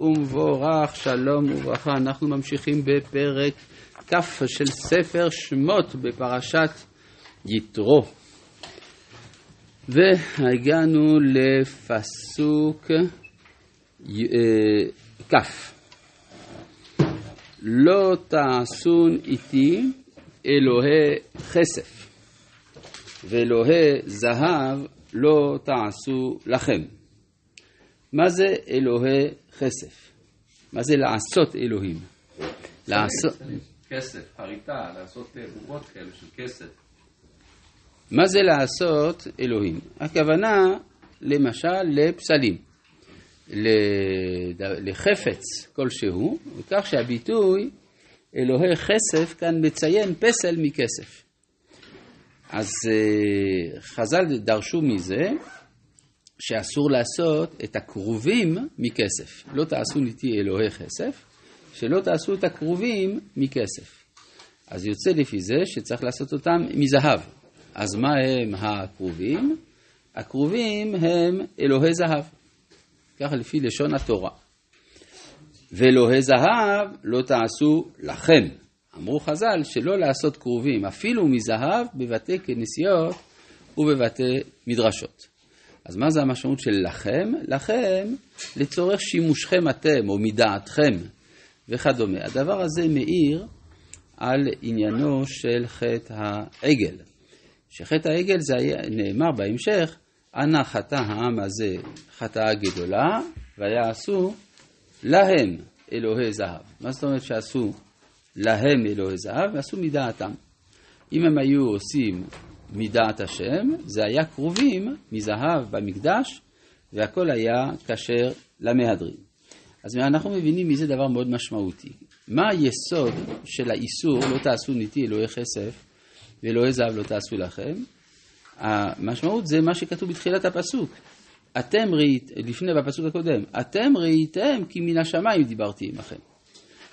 ומבורך, שלום וברכה. אנחנו ממשיכים בפרק כ' של ספר שמות בפרשת יתרו. והגענו לפסוק אה, כ'. לא תעשון איתי אלוהי כסף, ואלוהי זהב לא תעשו לכם. מה זה אלוהי כסף? מה זה לעשות אלוהים? לעשות... כסף, חריטה, לעשות בובות כאלה של כסף. מה זה לעשות אלוהים? הכוונה למשל לפסלים, לחפץ כלשהו, וכך שהביטוי אלוהי כסף כאן מציין פסל מכסף. אז אה, חז"ל דרשו מזה שאסור לעשות את הכרובים מכסף. לא תעשו איתי אלוהי כסף, שלא תעשו את הכרובים מכסף. אז יוצא לפי זה שצריך לעשות אותם מזהב. אז מה הם הכרובים? הכרובים הם אלוהי זהב, ככה לפי לשון התורה. ואלוהי זהב לא תעשו לכם. אמרו חז"ל שלא לעשות כרובים אפילו מזהב בבתי כנסיות ובבתי מדרשות. אז מה זה המשמעות של לכם? לכם לצורך שימושכם אתם או מדעתכם וכדומה. הדבר הזה מאיר על עניינו של חטא העגל. שחטא העגל זה היה, נאמר בהמשך, אנא חטא העם הזה חטאה גדולה, ויעשו להם אלוהי זהב. מה זאת אומרת שעשו להם אלוהי זהב? ועשו מדעתם. אם הם היו עושים מדעת השם, זה היה כרובים מזהב במקדש, והכל היה כשר למהדרין. אז אנחנו מבינים מזה דבר מאוד משמעותי. מה היסוד של האיסור לא תעשו ניתי אלוהי כסף ואלוהי זהב לא תעשו לכם? המשמעות זה מה שכתוב בתחילת הפסוק. אתם ראיתם, לפני בפסוק הקודם, אתם ראיתם כי מן השמיים דיברתי עמכם.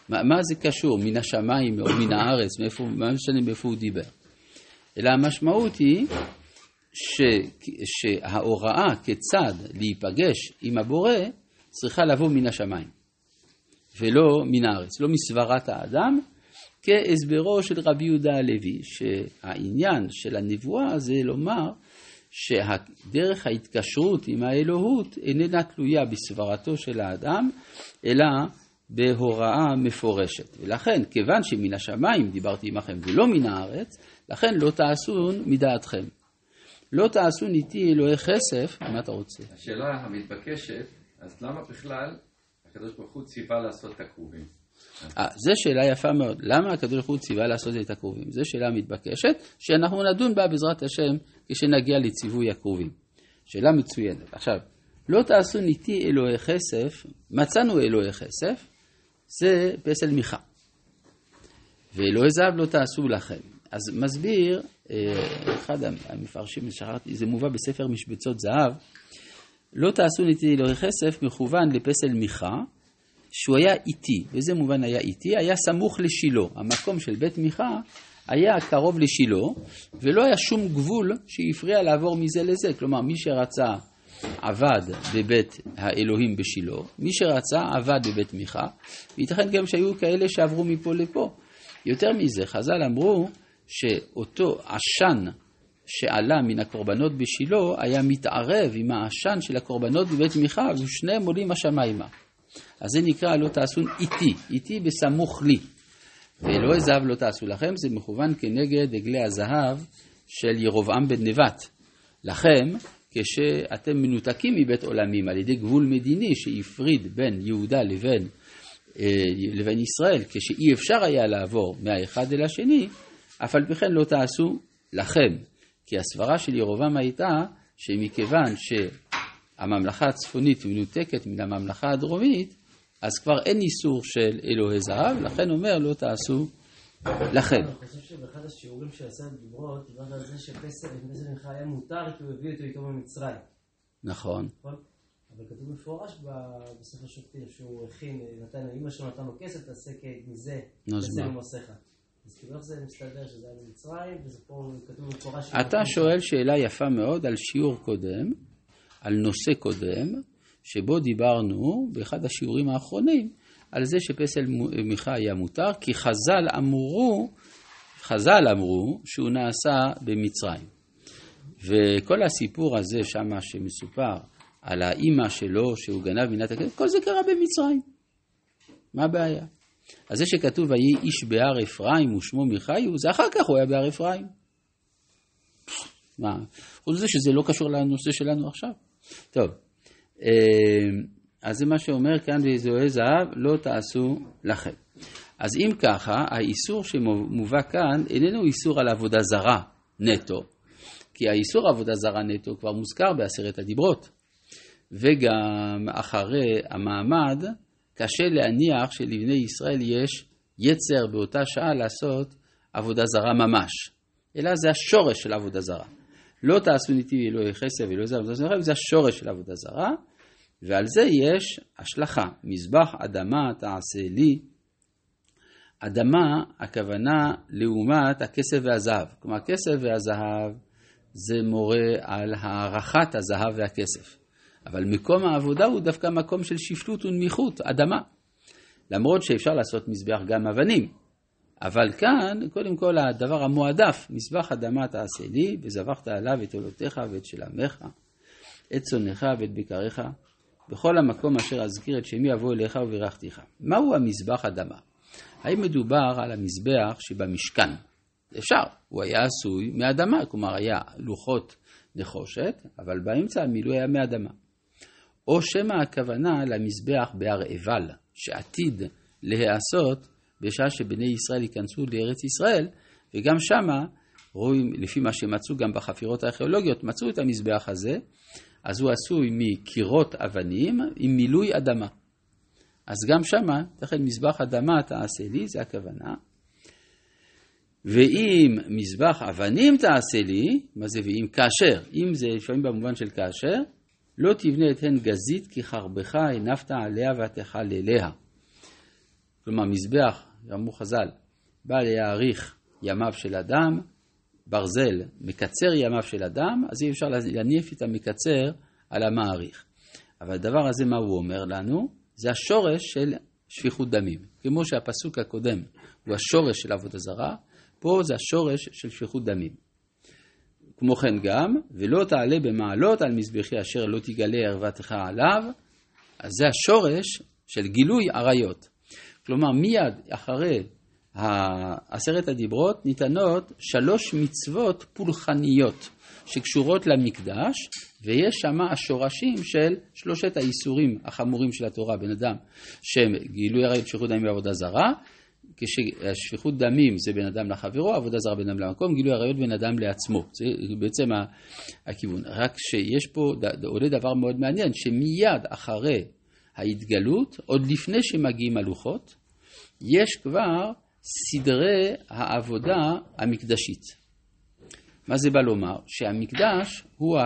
מה, מה זה קשור, מן השמיים או מן הארץ, מאיפה, מה משנה מאיפה הוא דיבר? אלא המשמעות היא ש, שההוראה כיצד להיפגש עם הבורא צריכה לבוא מן השמיים, ולא מן הארץ, לא מסברת האדם, כהסברו של רבי יהודה הלוי, שהעניין של הנבואה זה לומר שדרך ההתקשרות עם האלוהות איננה תלויה בסברתו של האדם, אלא בהוראה מפורשת. ולכן, כיוון שמן השמיים דיברתי עמכם ולא מן הארץ, לכן לא תעשון מדעתכם. לא תעשון איתי אלוהי כסף, מה אתה רוצה? השאלה המתבקשת, אז למה בכלל הקדוש ברוך הוא ציווה לעשות את הכרובים? אה, זו שאלה יפה מאוד. למה הקדוש ברוך הוא ציווה לעשות את הכרובים? זו שאלה מתבקשת, שאנחנו נדון בה בעזרת השם כשנגיע לציווי הכרובים. שאלה מצוינת. עכשיו, לא תעשו איתי אלוהי כסף, מצאנו אלוהי כסף, זה פסל מיכה. ואלוהי זהב לא תעשו לכם. אז מסביר, אה, אחד המפרשים, שכחתי, זה מובא בספר משבצות זהב, לא תעשו נתי אלוהי כסף מכוון לפסל מיכה, שהוא היה איטי. באיזה מובן היה איטי? היה סמוך לשילה. המקום של בית מיכה היה קרוב לשילה, ולא היה שום גבול שהפריע לעבור מזה לזה. כלומר, מי שרצה עבד בבית האלוהים בשילה, מי שרצה עבד בבית מיכה, וייתכן גם שהיו כאלה שעברו מפה לפה. יותר מזה, חז"ל אמרו שאותו עשן שעלה מן הקורבנות בשילה היה מתערב עם העשן של הקורבנות בבית מיכה ושניהם עולים השמיימה. אז זה נקרא לא תעשו איתי, איתי בסמוך לי. ואלוהי זהב לא תעשו לכם, זה מכוון כנגד עגלי הזהב של ירבעם בן נבט. לכם, כשאתם מנותקים מבית עולמים על ידי גבול מדיני שהפריד בין יהודה לבין, אה, לבין ישראל, כשאי אפשר היה לעבור מהאחד אל השני, אף על פי כן לא תעשו לכם. כי הסברה של ירובעם הייתה שמכיוון שהממלכה הצפונית מנותקת מן הממלכה הדרומית, אז כבר אין איסור של אלוהי זהב, לכן אומר לא תעשו לכם. אני חושב שבאחד השיעורים שעשה דיברות, דיברת על זה שפסל ממך היה מותר כי הוא הביא אותו איתו ממצרים. נכון. נכון. אבל כתוב מפורש בספר שופטים שהוא הכין, נתן, אמא שלו נתן לו כסף, תעשה מזה, תעשה ממוסיך. אז כאילו איך זה מסתדר שזה היה במצרים, וזה פה כתוב במפורש... אתה שואל שאלה יפה מאוד על שיעור קודם, על נושא קודם, שבו דיברנו באחד השיעורים האחרונים על זה שפסל מיכה היה מותר, כי חז"ל אמרו, חז"ל אמרו שהוא נעשה במצרים. וכל הסיפור הזה שמה שמסופר על האימא שלו שהוא גנב מנת הכסף, כל זה קרה במצרים. מה הבעיה? אז זה שכתוב ויהי איש בהר אפרים ושמו מיכאיו, זה אחר כך הוא היה בהר אפרים. מה? חוץ מזה שזה לא קשור לנושא שלנו עכשיו. טוב, אה, אז זה מה שאומר כאן באזורי זהב, לא תעשו לכם. אז אם ככה, האיסור שמובא כאן איננו איסור על עבודה זרה נטו, כי האיסור עבודה זרה נטו כבר מוזכר בעשרת הדיברות. וגם אחרי המעמד, קשה להניח שלבני ישראל יש יצר באותה שעה לעשות עבודה זרה ממש, אלא זה השורש של עבודה זרה. לא תעשו נתיב אלוהי חסד ולא זה זרה, זה השורש של עבודה זרה, ועל זה יש השלכה. מזבח אדמה תעשה לי. אדמה, הכוונה לעומת הכסף והזהב. כלומר, הכסף והזהב זה מורה על הערכת הזהב והכסף. אבל מקום העבודה הוא דווקא מקום של שפלות ונמיכות, אדמה. למרות שאפשר לעשות מזבח גם אבנים. אבל כאן, קודם כל, הדבר המועדף, מזבח אדמה תעשה לי, וזבחת עליו את עולותיך ואת שלמך, את צונך ואת בקריך, בכל המקום אשר אזכיר את שמי אבוא אליך ובירכתיך. מהו המזבח אדמה? האם מדובר על המזבח שבמשכן? אפשר, הוא היה עשוי מאדמה, כלומר היה לוחות נחושת, אבל באמצע המילוי היה מאדמה. או שמא הכוונה למזבח בהר עיבל, שעתיד להיעשות בשעה שבני ישראל ייכנסו לארץ ישראל, וגם שמה, רואים, לפי מה שמצאו גם בחפירות הארכיאולוגיות, מצאו את המזבח הזה, אז הוא עשוי מקירות אבנים עם מילוי אדמה. אז גם שמה, לכן מזבח אדמה תעשה לי, זה הכוונה. ואם מזבח אבנים תעשה לי, מה זה ואם כאשר, אם זה לפעמים במובן של כאשר, לא תבנה את הן גזית כי חרבך הנפת עליה ותאכל אליה. כלומר, מזבח, אמרו חז"ל, בא להאריך ימיו של אדם, ברזל מקצר ימיו של אדם, אז אי אפשר להניף את המקצר על המעריך. אבל הדבר הזה, מה הוא אומר לנו? זה השורש של שפיכות דמים. כמו שהפסוק הקודם הוא השורש של עבודה זרה, פה זה השורש של שפיכות דמים. כמו כן גם, ולא תעלה במעלות על מזבחי אשר לא תגלה ערוותך עליו, אז זה השורש של גילוי עריות. כלומר, מיד אחרי עשרת הדיברות ניתנות שלוש מצוות פולחניות שקשורות למקדש, ויש שם השורשים של שלושת האיסורים החמורים של התורה, בן אדם, שהם גילוי עריות, שפיכות דמים ועבודה זרה, כששפיכות דמים זה בין אדם לחברו, עבודה זרה בין אדם למקום, גילוי עריות בין אדם לעצמו. זה בעצם הכיוון. רק שיש פה עולה דבר מאוד מעניין, שמיד אחרי ההתגלות, עוד לפני שמגיעים הלוחות, יש כבר סדרי העבודה המקדשית. מה זה בא לומר? שהמקדש הוא,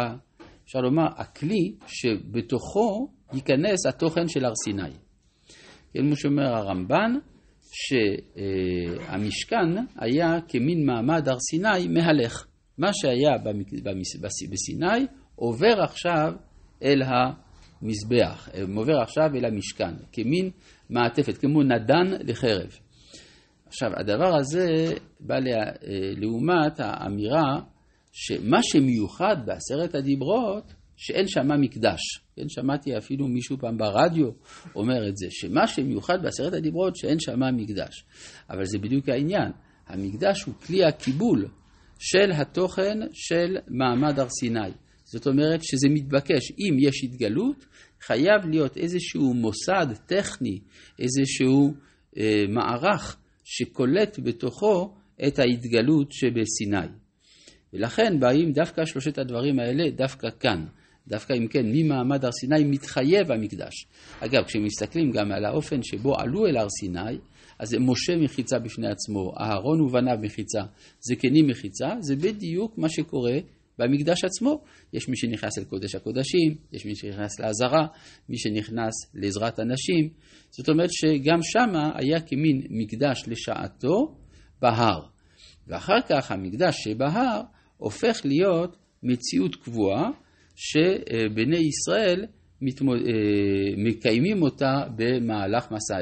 אפשר לומר, הכלי שבתוכו ייכנס התוכן של הר סיני. כמו שאומר הרמב"ן, שהמשכן היה כמין מעמד הר סיני מהלך. מה שהיה בסיני עובר עכשיו אל המזבח, עובר עכשיו אל המשכן, כמין מעטפת, כמו נדן לחרב. עכשיו, הדבר הזה בא לעומת האמירה שמה שמיוחד בעשרת הדיברות, שאין שמה מקדש. כן, שמעתי אפילו מישהו פעם ברדיו אומר את זה, שמה שמיוחד בעשרת הדיברות שאין שמה מקדש. אבל זה בדיוק העניין, המקדש הוא כלי הקיבול של התוכן של מעמד הר סיני. זאת אומרת שזה מתבקש, אם יש התגלות, חייב להיות איזשהו מוסד טכני, איזשהו אה, מערך שקולט בתוכו את ההתגלות שבסיני. ולכן באים דווקא שלושת הדברים האלה דווקא כאן. דווקא אם כן, ממעמד הר סיני מתחייב המקדש. אגב, כשמסתכלים גם על האופן שבו עלו אל הר סיני, אז משה מחיצה בפני עצמו, אהרון ובניו מחיצה, זקנים מחיצה, זה בדיוק מה שקורה במקדש עצמו. יש מי שנכנס אל קודש הקודשים, יש מי שנכנס לעזרה, מי שנכנס לעזרת הנשים. זאת אומרת שגם שמה היה כמין מקדש לשעתו בהר. ואחר כך המקדש שבהר הופך להיות מציאות קבועה, שבני ישראל מתמוד... מקיימים אותה במהלך מסע